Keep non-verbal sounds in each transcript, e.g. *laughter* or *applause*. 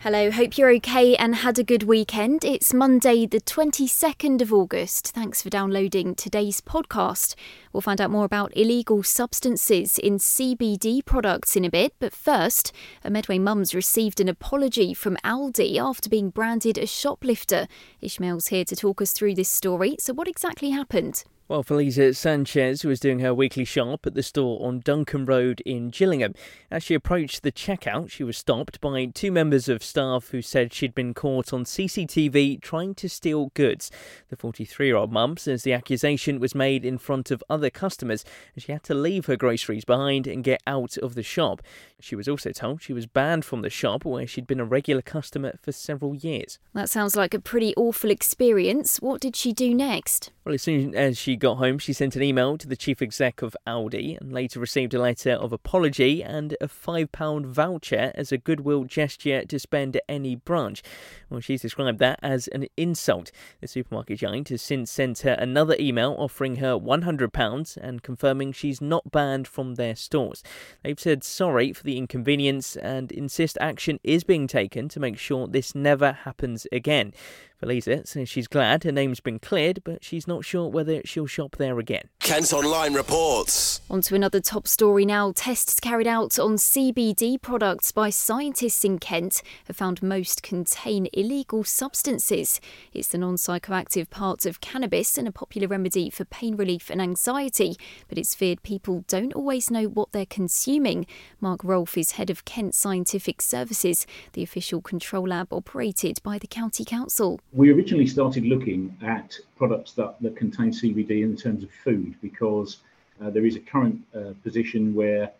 Hello, hope you're okay and had a good weekend. It's Monday, the 22nd of August. Thanks for downloading today's podcast. We'll find out more about illegal substances in CBD products in a bit, but first, a Medway Mums received an apology from Aldi after being branded a shoplifter. Ishmael's here to talk us through this story. So, what exactly happened? Well, Felicia Sanchez was doing her weekly shop at the store on Duncan Road in Gillingham. As she approached the checkout, she was stopped by two members of staff who said she'd been caught on CCTV trying to steal goods. The 43 year old mum says the accusation was made in front of other customers and she had to leave her groceries behind and get out of the shop. She was also told she was banned from the shop where she'd been a regular customer for several years. That sounds like a pretty awful experience. What did she do next? Well, as soon as she got home, she sent an email to the chief exec of Aldi and later received a letter of apology and a £5 voucher as a goodwill gesture to spend at any branch. Well, she's described that as an insult. The supermarket giant has since sent her another email offering her £100 and confirming she's not banned from their stores. They've said sorry for the inconvenience and insist action is being taken to make sure this never happens again. Felicia says she's glad her name's been cleared, but she's not sure whether she'll shop there again. Kent Online reports. On to another top story now. Tests carried out on CBD products by scientists in Kent have found most contain illegal substances. It's the non psychoactive part of cannabis and a popular remedy for pain relief and anxiety, but it's feared people don't always know what they're consuming. Mark Rolfe is head of Kent Scientific Services, the official control lab operated by the County Council. We originally started looking at products that, that contain CBD in terms of food because uh, there is a current uh, position where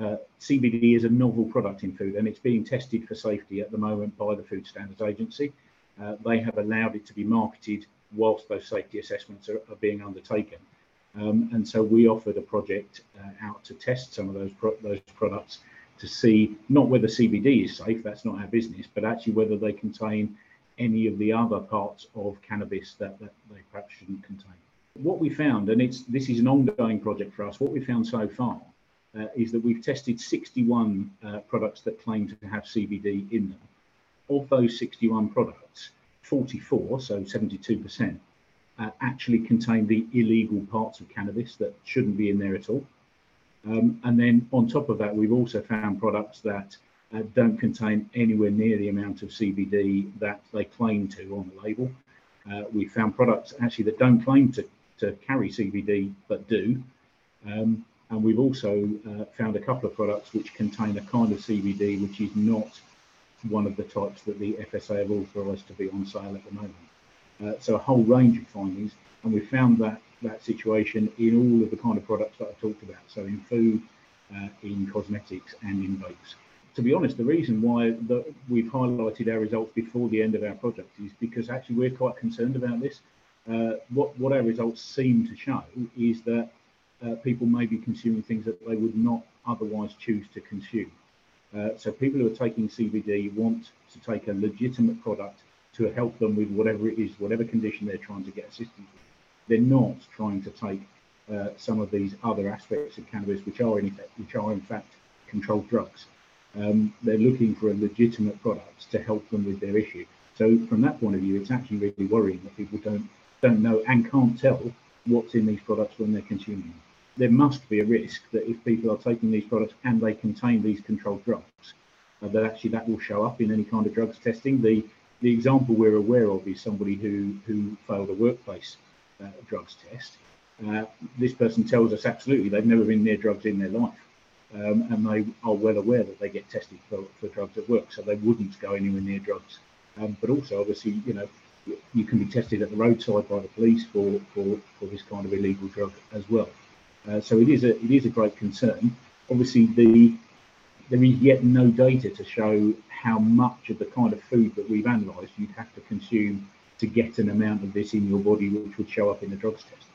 uh, CBD is a novel product in food and it's being tested for safety at the moment by the Food Standards Agency. Uh, they have allowed it to be marketed whilst those safety assessments are, are being undertaken. Um, and so we offered a project uh, out to test some of those pro- those products to see not whether CBD is safe, that's not our business, but actually whether they contain any of the other parts of cannabis that, that they perhaps shouldn't contain. What we found, and it's this is an ongoing project for us, what we found so far uh, is that we've tested 61 uh, products that claim to have CBD in them. Of those 61 products, 44, so 72%, uh, actually contain the illegal parts of cannabis that shouldn't be in there at all. Um, and then on top of that, we've also found products that uh, don't contain anywhere near the amount of CBD that they claim to on the label. Uh, we found products actually that don't claim to, to carry CBD but do. Um, and we've also uh, found a couple of products which contain a kind of CBD which is not one of the types that the FSA have authorised to be on sale at the moment. Uh, so a whole range of findings, and we found that that situation in all of the kind of products that I talked about. So in food, uh, in cosmetics, and in vapes to be honest, the reason why the, we've highlighted our results before the end of our project is because actually we're quite concerned about this. Uh, what, what our results seem to show is that uh, people may be consuming things that they would not otherwise choose to consume. Uh, so people who are taking CBD want to take a legitimate product to help them with whatever it is, whatever condition they're trying to get assistance with. They're not trying to take uh, some of these other aspects of cannabis, which are in effect, which are in fact controlled drugs. Um, they're looking for a legitimate product to help them with their issue. So from that point of view, it's actually really worrying that people don't don't know and can't tell what's in these products when they're consuming them. There must be a risk that if people are taking these products and they contain these controlled drugs, uh, that actually that will show up in any kind of drugs testing. The the example we're aware of is somebody who who failed a workplace uh, drugs test. Uh, this person tells us absolutely they've never been near drugs in their life um, and they are well aware that they get tested for, for drugs at work, so they wouldn't go anywhere near drugs. Um, but also, obviously, you know, you can be tested at the roadside by the police for, for, for this kind of illegal drug as well. Uh, so it is a it is a great concern. Obviously, the there is yet no data to show how much of the kind of food that we've analysed you'd have to consume to get an amount of this in your body which would show up in the drugs test.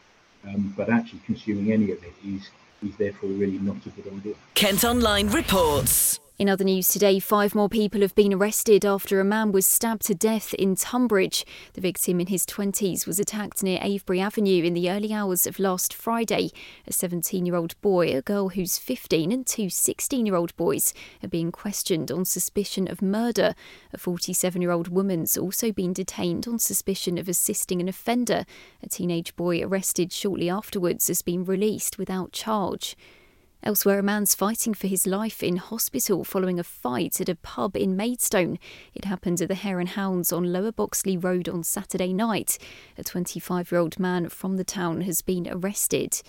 Um, but actually consuming any of it is is therefore really not a good idea. Kent Online reports. In other news today, five more people have been arrested after a man was stabbed to death in Tonbridge. The victim in his 20s was attacked near Avebury Avenue in the early hours of last Friday. A 17 year old boy, a girl who's 15, and two 16 year old boys are being questioned on suspicion of murder. A 47 year old woman's also been detained on suspicion of assisting an offender. A teenage boy arrested shortly afterwards has been released without charge. Elsewhere, a man's fighting for his life in hospital following a fight at a pub in Maidstone. It happened at the Hare and Hounds on Lower Boxley Road on Saturday night. A 25 year old man from the town has been arrested.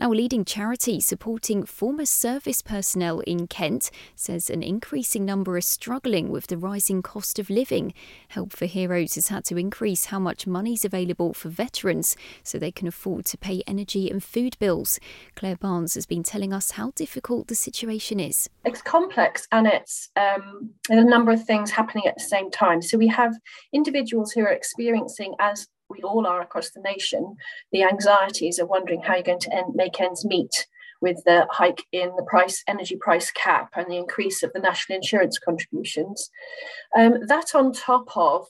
Now, a leading charity supporting former service personnel in Kent says an increasing number are struggling with the rising cost of living. Help for Heroes has had to increase how much money is available for veterans so they can afford to pay energy and food bills. Claire Barnes has been telling us how difficult the situation is. It's complex and it's um, a number of things happening at the same time. So we have individuals who are experiencing, as we all are across the nation, the anxieties of wondering how you're going to end, make ends meet with the hike in the price energy price cap and the increase of the national insurance contributions. Um, that on top of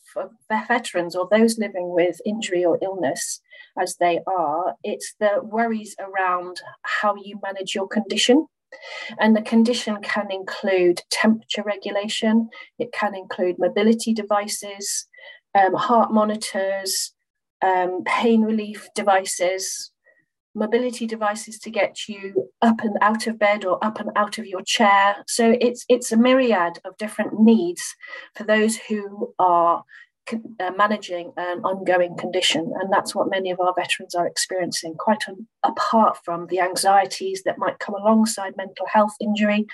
veterans or those living with injury or illness, as they are, it's the worries around how you manage your condition. And the condition can include temperature regulation, it can include mobility devices, um, heart monitors, um, pain relief devices, mobility devices to get you up and out of bed or up and out of your chair. So it's it's a myriad of different needs for those who are uh, managing an ongoing condition, and that's what many of our veterans are experiencing. Quite apart from the anxieties that might come alongside mental health injury,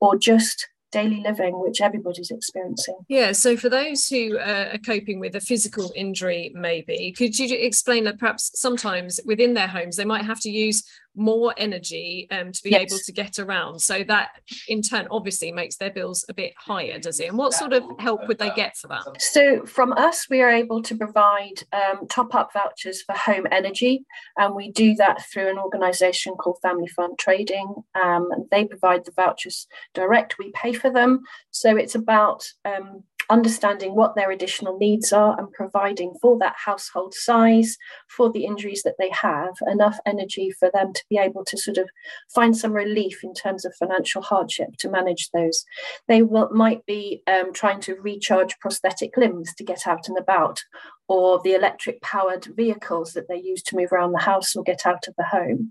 or just daily living, which everybody's experiencing. Yeah, so for those who uh, are coping with a physical injury, maybe, could you explain that perhaps sometimes within their homes they might have to use more energy um, to be yes. able to get around. So that in turn obviously makes their bills a bit higher, does it? And what sort of help would they get for that? So from us, we are able to provide um, top up vouchers for home energy. And we do that through an organisation called Family Fund Trading. Um, they provide the vouchers direct, we pay for them. So it's about um, understanding what their additional needs are and providing for that household size, for the injuries that they have, enough energy for them to be able to sort of find some relief in terms of financial hardship to manage those. They will, might be um, trying to recharge prosthetic limbs to get out and about, or the electric powered vehicles that they use to move around the house or get out of the home.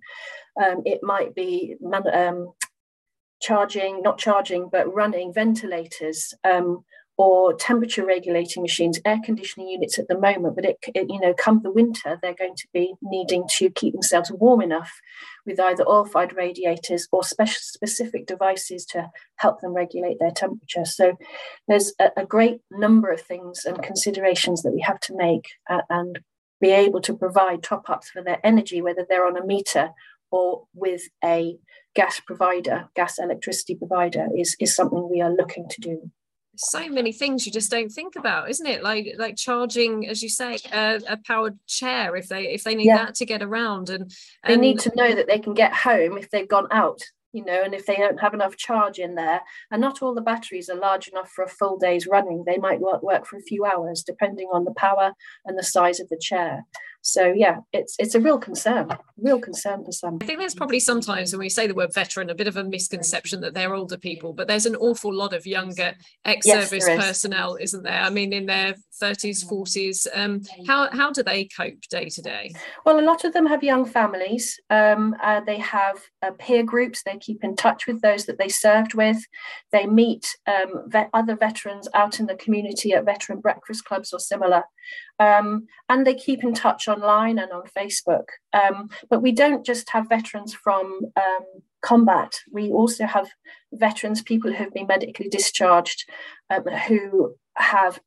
Um, it might be um, charging, not charging, but running ventilators um, or temperature regulating machines, air conditioning units at the moment, but it, it, you know, come the winter, they're going to be needing to keep themselves warm enough with either oil-fired radiators or special specific devices to help them regulate their temperature. So there's a, a great number of things and considerations that we have to make uh, and be able to provide top-ups for their energy, whether they're on a meter or with a gas provider, gas electricity provider, is, is something we are looking to do so many things you just don't think about isn't it? Like like charging as you say a, a powered chair if they if they need yeah. that to get around and, and they need to know that they can get home if they've gone out you know and if they don't have enough charge in there and not all the batteries are large enough for a full day's running. They might work, work for a few hours depending on the power and the size of the chair so yeah, it's it's a real concern, real concern for some. I think there's probably sometimes when we say the word veteran, a bit of a misconception that they're older people, but there's an awful lot of younger ex-service yes, personnel, isn't there? I mean, in their 30s, 40s. Um, how how do they cope day to day? Well, a lot of them have young families. Um, uh, they have uh, peer groups. They keep in touch with those that they served with. They meet um, vet- other veterans out in the community at veteran breakfast clubs or similar. Um, and they keep in touch online and on Facebook. Um, but we don't just have veterans from um, combat, we also have veterans, people who have been medically discharged, um, who have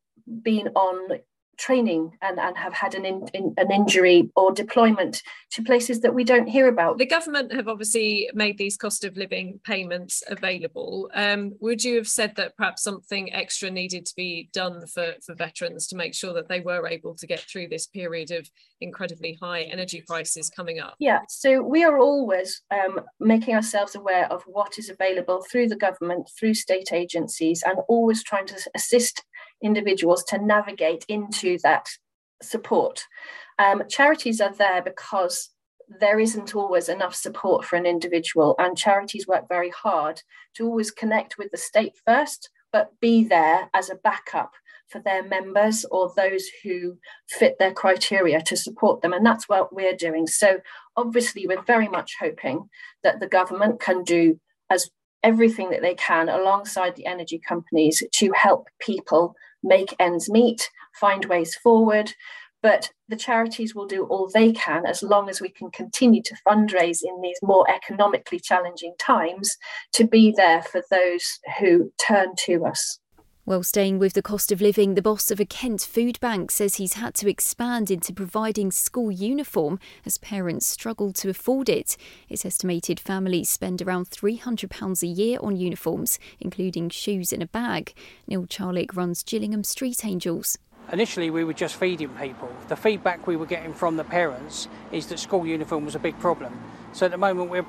been on training and, and have had an, in, in, an injury or deployment to places that we don't hear about. The government have obviously made these cost of living payments available. Um, would you have said that perhaps something extra needed to be done for, for veterans to make sure that they were able to get through this period of incredibly high energy prices coming up? Yeah, so we are always um, making ourselves aware of what is available through the government, through state agencies, and always trying to assist individuals to navigate into that support. Um, charities are there because there isn't always enough support for an individual, and charities work very hard to always connect with the state first, but be there as a backup for their members or those who fit their criteria to support them. And that's what we're doing. So, obviously, we're very much hoping that the government can do as everything that they can alongside the energy companies to help people make ends meet, find ways forward, but the charities will do all they can as long as we can continue to fundraise in these more economically challenging times to be there for those who turn to us. Well, staying with the cost of living, the boss of a Kent food bank says he's had to expand into providing school uniform as parents struggle to afford it. It's estimated families spend around £300 a year on uniforms, including shoes and a bag. Neil Charlick runs Gillingham Street Angels. Initially, we were just feeding people. The feedback we were getting from the parents is that school uniform was a big problem. So at the moment, we're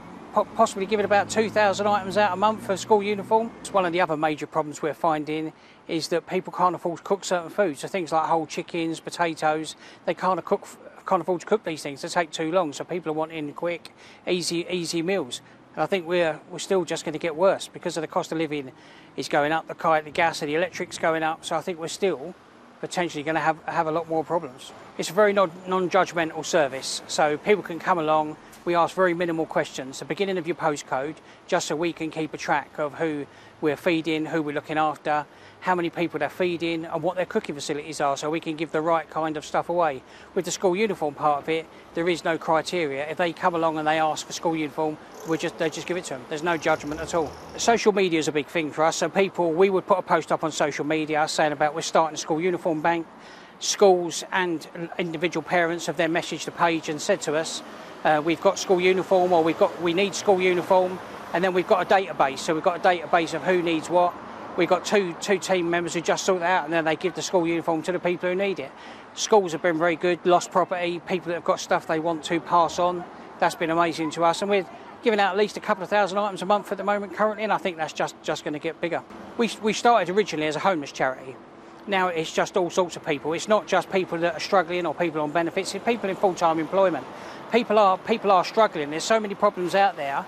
possibly giving about 2,000 items out a month for school uniform. It's one of the other major problems we're finding is that people can't afford to cook certain foods. So things like whole chickens, potatoes, they can't cook can't afford to cook these things. They take too long. So people are wanting quick, easy, easy meals. And I think we're we're still just going to get worse because of the cost of living is going up, the, the gas and the electric's going up. So I think we're still potentially going to have, have a lot more problems. It's a very non judgmental service, so people can come along. We ask very minimal questions, the beginning of your postcode, just so we can keep a track of who we're feeding, who we're looking after, how many people they're feeding, and what their cooking facilities are, so we can give the right kind of stuff away. With the school uniform part of it, there is no criteria. If they come along and they ask for school uniform, we just they just give it to them. There's no judgment at all. Social media is a big thing for us. So people, we would put a post up on social media saying about we're starting a school uniform bank. Schools and individual parents have then messaged the page and said to us, uh, we've got school uniform or we've got we need school uniform, and then we've got a database. So we've got a database of who needs what we've got two two team members who just sort that out and then they give the school uniform to the people who need it. Schools have been very good, lost property, people that have got stuff they want to pass on. That's been amazing to us and we're giving out at least a couple of thousand items a month at the moment currently and I think that's just, just going to get bigger. We, we started originally as a homeless charity. Now it's just all sorts of people. It's not just people that are struggling or people on benefits, it's people in full-time employment. People are, people are struggling. There's so many problems out there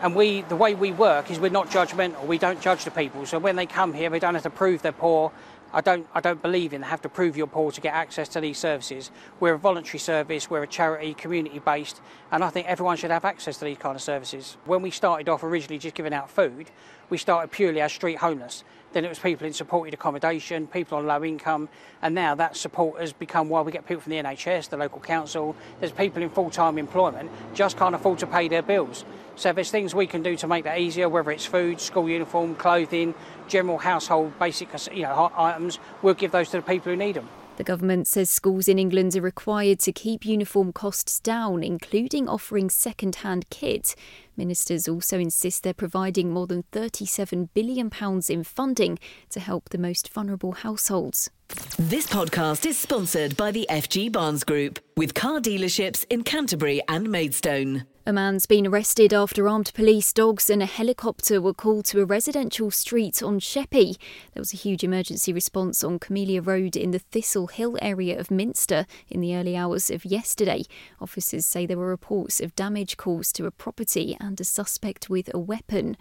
and we, the way we work is we're not judgmental. We don't judge the people. So when they come here, they don't have to prove they're poor. I don't, I don't believe in have to prove you're poor to get access to these services. We're a voluntary service, we're a charity, community based, and I think everyone should have access to these kind of services. When we started off originally just giving out food, we started purely as street homeless. Then it was people in supported accommodation, people on low income, and now that support has become why we get people from the NHS, the local council. There's people in full time employment just can't afford to pay their bills. So there's things we can do to make that easier, whether it's food, school uniform, clothing, general household basic you know, items, we'll give those to the people who need them. The government says schools in England are required to keep uniform costs down, including offering second hand kit. Ministers also insist they're providing more than £37 billion in funding to help the most vulnerable households. This podcast is sponsored by the FG Barnes Group, with car dealerships in Canterbury and Maidstone. A man's been arrested after armed police dogs and a helicopter were called to a residential street on Sheppey. There was a huge emergency response on Camellia Road in the Thistle Hill area of Minster in the early hours of yesterday. Officers say there were reports of damage caused to a property and a suspect with a weapon.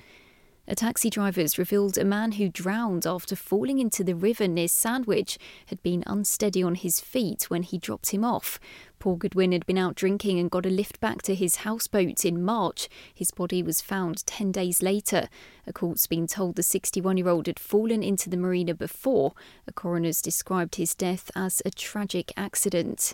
A taxi driver's revealed a man who drowned after falling into the river near Sandwich had been unsteady on his feet when he dropped him off. Paul Goodwin had been out drinking and got a lift back to his houseboat in March. His body was found 10 days later. A court's been told the 61 year old had fallen into the marina before. A coroner's described his death as a tragic accident.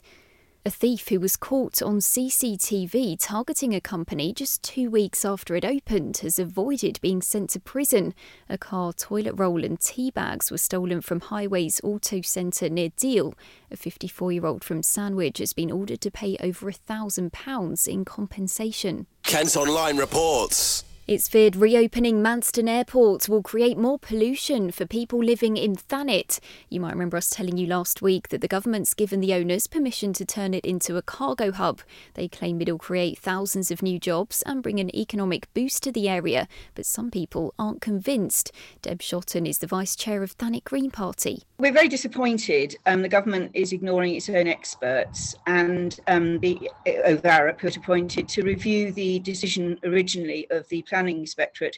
A thief who was caught on CCTV targeting a company just two weeks after it opened has avoided being sent to prison. A car, toilet roll, and tea bags were stolen from Highways Auto Centre near Deal. A 54 year old from Sandwich has been ordered to pay over a £1,000 in compensation. Kent Online reports. It's feared reopening Manston Airport will create more pollution for people living in Thanet. You might remember us telling you last week that the government's given the owners permission to turn it into a cargo hub. They claim it'll create thousands of new jobs and bring an economic boost to the area, but some people aren't convinced. Deb Shotton is the vice chair of Thanet Green Party. We're very disappointed. Um, the government is ignoring its own experts, and um, the Ove Arup put appointed to review the decision originally of the Planning Inspectorate.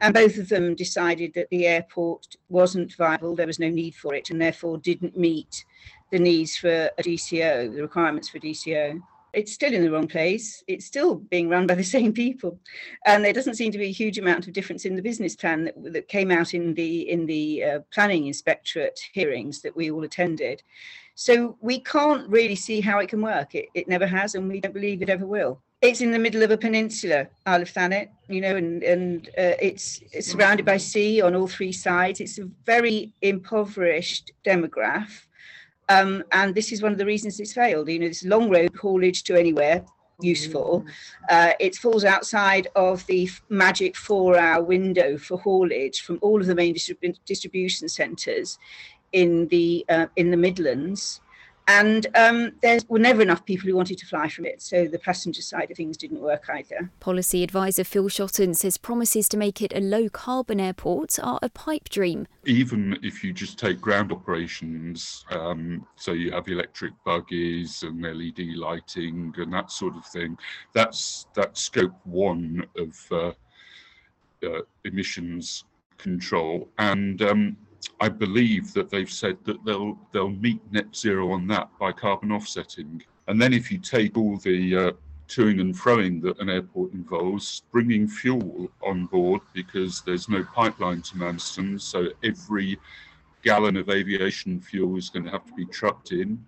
And both of them decided that the airport wasn't viable, there was no need for it, and therefore didn't meet the needs for a DCO, the requirements for DCO. It's still in the wrong place. It's still being run by the *laughs* same people, and there doesn't seem to be a huge amount of difference in the business plan that, that came out in the in the uh, planning inspectorate hearings that we all attended. So we can't really see how it can work. It, it never has, and we don't believe it ever will it's in the middle of a peninsula, Isle of Thanet, you know, and and uh, it's, it's surrounded by sea on all three sides. It's a very impoverished demograph, um, and this is one of the reasons it's failed. You know, this long road haulage to anywhere useful. Uh, it falls outside of the magic four-hour window for haulage from all of the main distrib- distribution centres in the uh, in the Midlands. And um, there were never enough people who wanted to fly from it, so the passenger side of things didn't work either. Policy advisor Phil Shotton says promises to make it a low carbon airport are a pipe dream. Even if you just take ground operations, um, so you have electric buggies and LED lighting and that sort of thing, that's that scope one of uh, uh, emissions control. And um, I believe that they've said that they'll they'll meet net zero on that by carbon offsetting. And then if you take all the uh, toing and froing that an airport involves, bringing fuel on board because there's no pipeline to Manston, so every gallon of aviation fuel is going to have to be trucked in.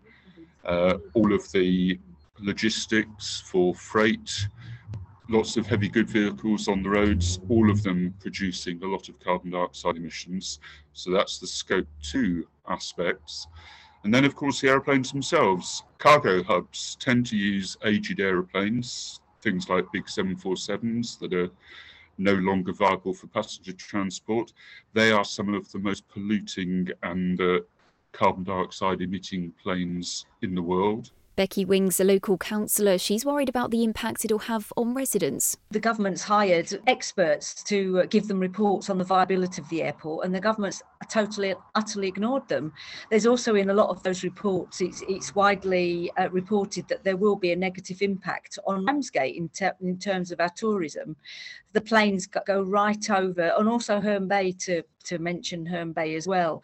Uh, all of the logistics for freight, lots of heavy good vehicles on the roads, all of them producing a lot of carbon dioxide emissions. So that's the scope two aspects. And then, of course, the aeroplanes themselves. Cargo hubs tend to use aged aeroplanes, things like big 747s that are no longer viable for passenger transport. They are some of the most polluting and uh, carbon dioxide emitting planes in the world. Becky Wings, a local councillor, she's worried about the impact it'll have on residents. The government's hired experts to uh, give them reports on the viability of the airport, and the government's totally, utterly ignored them. There's also in a lot of those reports, it's, it's widely uh, reported that there will be a negative impact on Ramsgate in, ter- in terms of our tourism. The planes go right over, and also Herne Bay to to mention Herne Bay as well.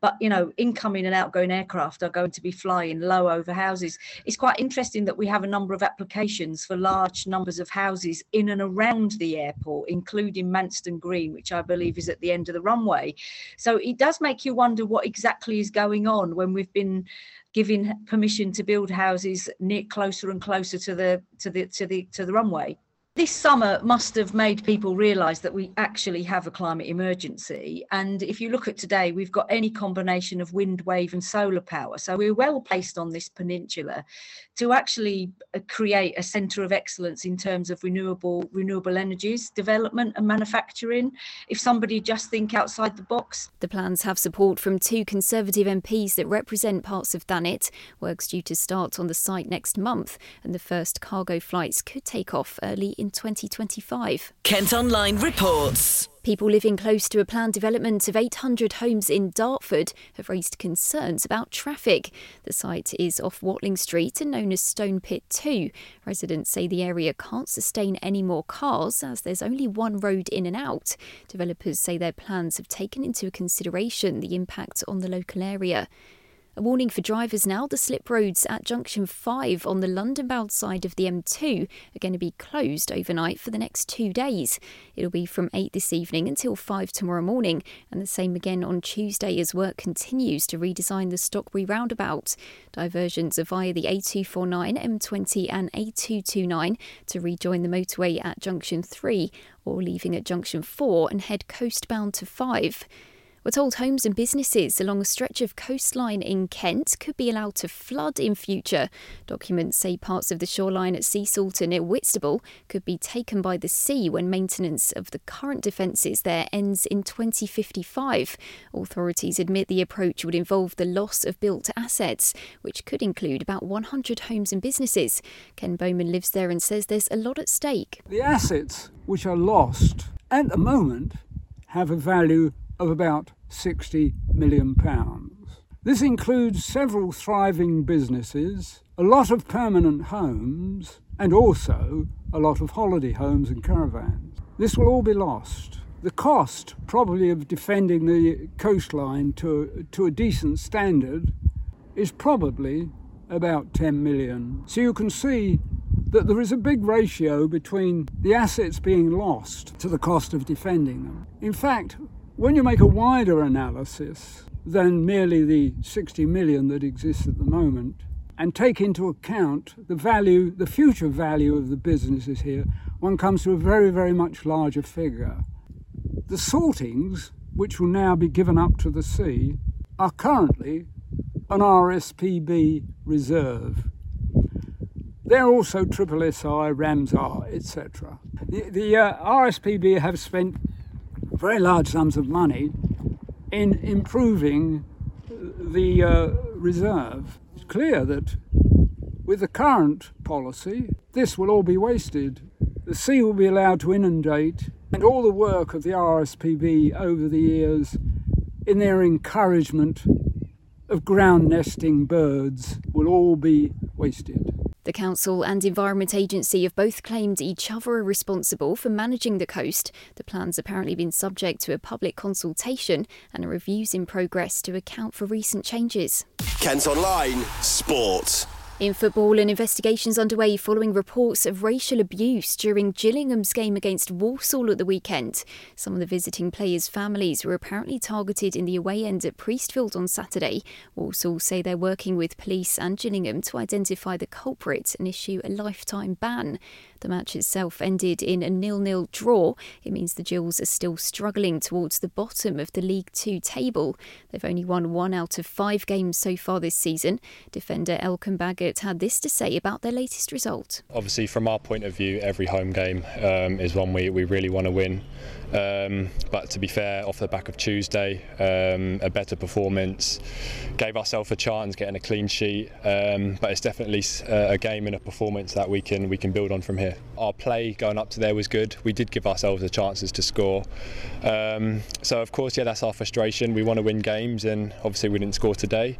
But you know, incoming and outgoing aircraft are going to be flying low over houses. It's quite interesting that we have a number of applications for large numbers of houses in and around the airport, including Manston Green, which I believe is at the end of the runway. So it does make you wonder what exactly is going on when we've been giving permission to build houses near closer and closer to the to the to the to the runway. This summer must have made people realise that we actually have a climate emergency. And if you look at today, we've got any combination of wind, wave, and solar power. So we're well placed on this peninsula to actually uh, create a centre of excellence in terms of renewable renewable energies development and manufacturing. If somebody just think outside the box. The plans have support from two Conservative MPs that represent parts of Thanet. Work's due to start on the site next month, and the first cargo flights could take off early in 2025. Kent Online reports. People living close to a planned development of 800 homes in Dartford have raised concerns about traffic. The site is off Watling Street and known as Stone Pit 2. Residents say the area can't sustain any more cars as there's only one road in and out. Developers say their plans have taken into consideration the impact on the local area. A warning for drivers now the slip roads at junction 5 on the London bound side of the M2 are going to be closed overnight for the next two days. It'll be from 8 this evening until 5 tomorrow morning, and the same again on Tuesday as work continues to redesign the Stockbury roundabout. Diversions are via the A249, M20, and A229 to rejoin the motorway at junction 3 or leaving at junction 4 and head coastbound to 5. We're told homes and businesses along a stretch of coastline in Kent could be allowed to flood in future. Documents say parts of the shoreline at Seasalter near Whitstable could be taken by the sea when maintenance of the current defences there ends in 2055. Authorities admit the approach would involve the loss of built assets, which could include about 100 homes and businesses. Ken Bowman lives there and says there's a lot at stake. The assets which are lost at the moment have a value of about 60 million pounds. This includes several thriving businesses, a lot of permanent homes, and also a lot of holiday homes and caravans. This will all be lost. The cost, probably, of defending the coastline to, to a decent standard is probably about 10 million. So you can see that there is a big ratio between the assets being lost to the cost of defending them. In fact, when you make a wider analysis than merely the 60 million that exists at the moment, and take into account the value, the future value of the businesses here, one comes to a very, very much larger figure. The saltings, which will now be given up to the sea, are currently an RSPB reserve. They're also Triple SI, Ramsar, etc. The, the uh, RSPB have spent very large sums of money in improving the uh, reserve. It's clear that with the current policy, this will all be wasted. The sea will be allowed to inundate, and all the work of the RSPB over the years in their encouragement of ground nesting birds will all be wasted. The Council and Environment Agency have both claimed each other are responsible for managing the coast. The plan's apparently been subject to a public consultation and a review's in progress to account for recent changes. Kent Online Sport. In football, an investigation is underway following reports of racial abuse during Gillingham's game against Walsall at the weekend. Some of the visiting players' families were apparently targeted in the away end at Priestfield on Saturday. Walsall say they're working with police and Gillingham to identify the culprit and issue a lifetime ban. The match itself ended in a nil-nil draw. It means the Gills are still struggling towards the bottom of the League Two table. They've only won one out of five games so far this season. Defender Elkan Baggott had this to say about their latest result. Obviously, from our point of view, every home game um, is one we, we really want to win. Um, but to be fair, off the back of Tuesday, um, a better performance, gave ourselves a chance getting a clean sheet. Um, but it's definitely uh, a game and a performance that we can we can build on from here. Our play going up to there was good. We did give ourselves the chances to score. Um, so of course, yeah, that's our frustration. We want to win games, and obviously we didn't score today.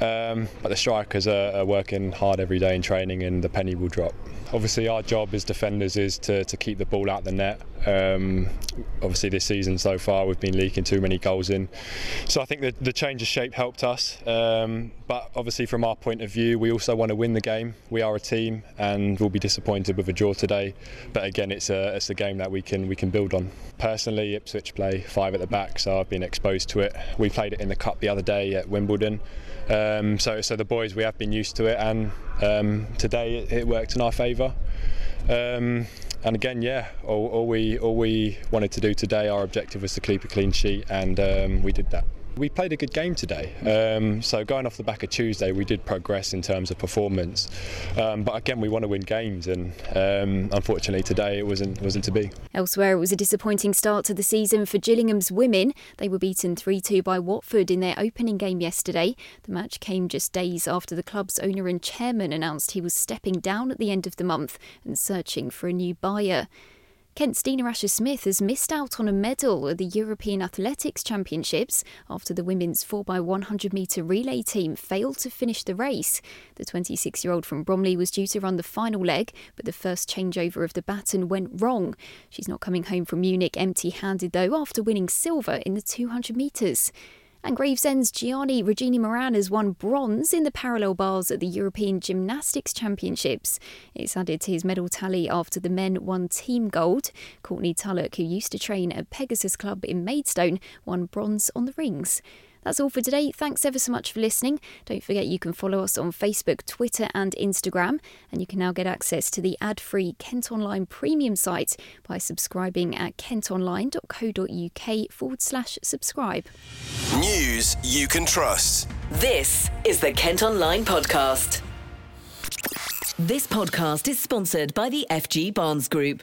Um, but the strikers are, are working hard every day in training, and the penny will drop. Obviously, our job as defenders is to, to keep the ball out the net. Um, obviously, this season so far we've been leaking too many goals in, so I think the, the change of shape helped us. Um, but obviously, from our point of view, we also want to win the game. We are a team, and we'll be disappointed with a draw today. But again, it's a it's a game that we can we can build on. Personally, Ipswich play five at the back, so I've been exposed to it. We played it in the cup the other day at Wimbledon. Um, so, so the boys we have been used to it, and um, today it, it, worked in our favour. Um, and again, yeah, all, all, we all we wanted to do today, our objective was to keep a clean sheet, and um, we did that. We played a good game today. Um, so going off the back of Tuesday, we did progress in terms of performance. Um, but again, we want to win games, and um, unfortunately today it wasn't wasn't to be. Elsewhere, it was a disappointing start to the season for Gillingham's women. They were beaten 3-2 by Watford in their opening game yesterday. The match came just days after the club's owner and chairman announced he was stepping down at the end of the month and searching for a new buyer. Kent's Dina Asher Smith has missed out on a medal at the European Athletics Championships after the women's 4x100 metre relay team failed to finish the race. The 26 year old from Bromley was due to run the final leg, but the first changeover of the baton went wrong. She's not coming home from Munich empty handed though after winning silver in the 200 metres. And Gravesend's Giarnni Regini Moran has won bronze in the parallel bars at the European Gymnastics Championships. It's added to his medal tally after the men won team gold. Courtney Tulloch, who used to train at Pegasus Club in Maidstone, won bronze on the rings. That's all for today. Thanks ever so much for listening. Don't forget you can follow us on Facebook, Twitter, and Instagram. And you can now get access to the ad free Kent Online premium site by subscribing at kentonline.co.uk forward slash subscribe. News you can trust. This is the Kent Online Podcast. This podcast is sponsored by the FG Barnes Group,